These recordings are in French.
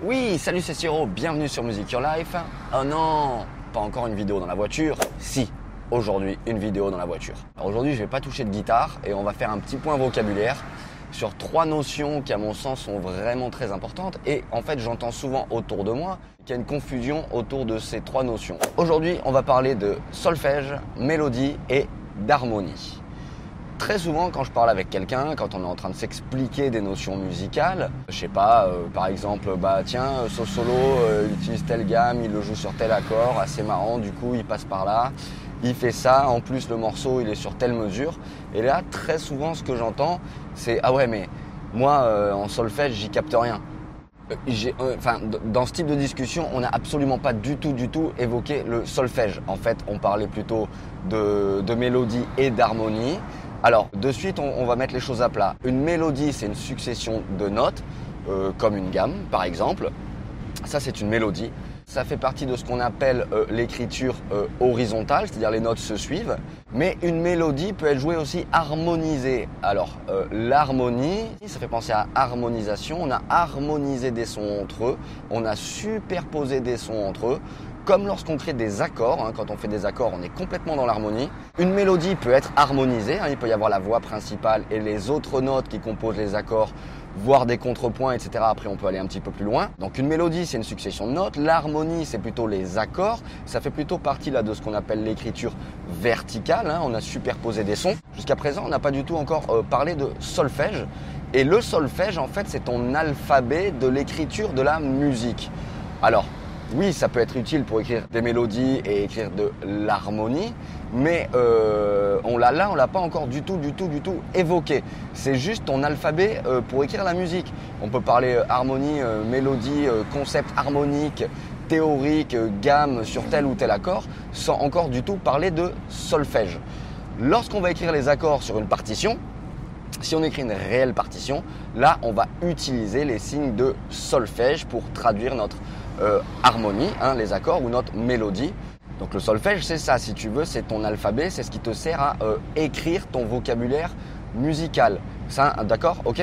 Oui, salut c'est Siro, bienvenue sur Music Your Life. Oh non, pas encore une vidéo dans la voiture Si, aujourd'hui une vidéo dans la voiture. Aujourd'hui je vais pas toucher de guitare et on va faire un petit point vocabulaire sur trois notions qui à mon sens sont vraiment très importantes et en fait j'entends souvent autour de moi qu'il y a une confusion autour de ces trois notions. Aujourd'hui on va parler de solfège, mélodie et d'harmonie. Très souvent, quand je parle avec quelqu'un, quand on est en train de s'expliquer des notions musicales, je sais pas, euh, par exemple, bah tiens, ce solo, euh, il utilise telle gamme, il le joue sur tel accord, assez marrant, du coup il passe par là, il fait ça, en plus le morceau il est sur telle mesure. Et là, très souvent, ce que j'entends, c'est ah ouais, mais moi euh, en solfège, j'y capte rien. Enfin, dans ce type de discussion, on n'a absolument pas du tout, du tout évoqué le solfège. En fait, on parlait plutôt de mélodie et d'harmonie. Alors, de suite, on, va mettre les choses à plat. Une mélodie, c'est une succession de notes, euh, comme une gamme, par exemple. Ça, c'est une mélodie. Ça fait partie de ce qu'on appelle euh, l'écriture euh, horizontale, c'est-à-dire les notes se suivent. Mais une mélodie peut être jouée aussi harmonisée. Alors, l'harmonie, ça fait penser à harmonisation. On a harmonisé des sons entre eux, on a superposé des sons entre eux comme lorsqu'on crée des accords, hein, quand on fait des accords, on est complètement dans l'harmonie. Une mélodie peut être harmonisée, hein, il peut y avoir la voix principale et les autres notes qui composent les accords, voire des contrepoints, etc. Après, on peut aller un petit peu plus loin. Donc une mélodie, c'est une succession de notes. L'harmonie, c'est plutôt les accords. Ça fait plutôt partie là de ce qu'on appelle l'écriture verticale. Hein. On a superposé des sons. Jusqu'à présent, on n'a pas du tout encore euh, parlé de solfège. Et le solfège, en fait, c'est ton alphabet de l'écriture de la musique. Alors, oui, ça peut être utile pour écrire des mélodies et écrire de l'harmonie, mais euh, on l'a là, on l'a pas encore du tout, du tout, du tout évoqué. C'est juste ton alphabet euh, pour écrire la musique. On peut parler euh, harmonie, mélodie, concept harmonique, théorique, gamme sur tel ou tel accord, sans encore du tout parler de solfège. Lorsqu'on va écrire les accords sur une partition, si on écrit une réelle partition, là on va utiliser les signes de solfège pour traduire notre euh, harmonie, hein, les accords ou notre mélodie. Donc le solfège, c'est ça, si tu veux, c'est ton alphabet, c'est ce qui te sert à euh, écrire ton vocabulaire musical. Ça, d'accord? Ok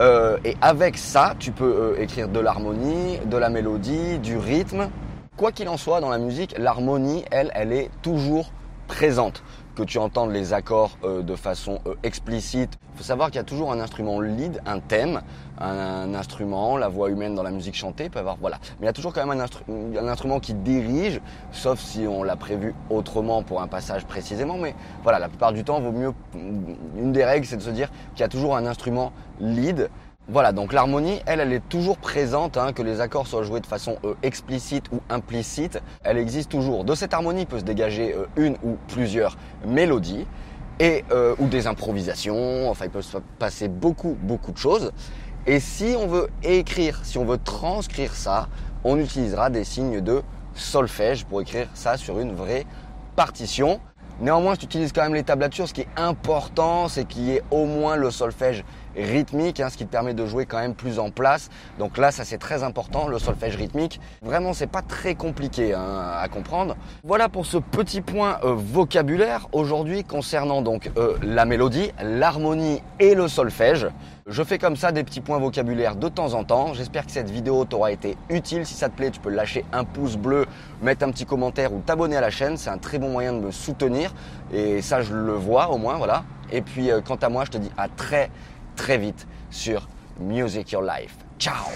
euh, Et avec ça, tu peux écrire de l'harmonie, de la mélodie, du rythme. Quoi qu'il en soit, dans la musique, l'harmonie, elle, elle est toujours présente que tu entendes les accords euh, de façon euh, explicite. Il faut savoir qu'il y a toujours un instrument lead, un thème, un, instrument, la voix humaine dans la musique chantée peut avoir, voilà. Mais il y a toujours quand même un, un instrument qui dirige, sauf si on l'a prévu autrement pour un passage précisément. Mais voilà, la plupart du temps, vaut mieux. Une des règles, c'est de se dire qu'il y a toujours un instrument lead voilà, donc l'harmonie, elle, elle est toujours présente, hein, que les accords soient joués de façon euh, explicite ou implicite, elle existe toujours. De cette harmonie peut se dégager euh, une ou plusieurs mélodies et euh, ou des improvisations. Enfin, il peut se passer beaucoup, beaucoup de choses. Et si on veut écrire, si on veut transcrire ça, on utilisera des signes de solfège pour écrire ça sur une vraie partition. Néanmoins, tu utilises quand même les tablatures. Ce qui est important, c'est qu'il y ait au moins le solfège rythmique, hein, ce qui te permet de jouer quand même plus en place. Donc là, ça c'est très important, le solfège rythmique. Vraiment, c'est pas très compliqué hein, à comprendre. Voilà pour ce petit point euh, vocabulaire aujourd'hui concernant donc euh, la mélodie, l'harmonie et le solfège. Je fais comme ça des petits points vocabulaires de temps en temps. J'espère que cette vidéo t'aura été utile. Si ça te plaît, tu peux lâcher un pouce bleu, mettre un petit commentaire ou t'abonner à la chaîne. C'est un très bon moyen de me soutenir. Et ça, je le vois au moins, voilà. Et puis, euh, quant à moi, je te dis à très, très vite sur Music Your Life. Ciao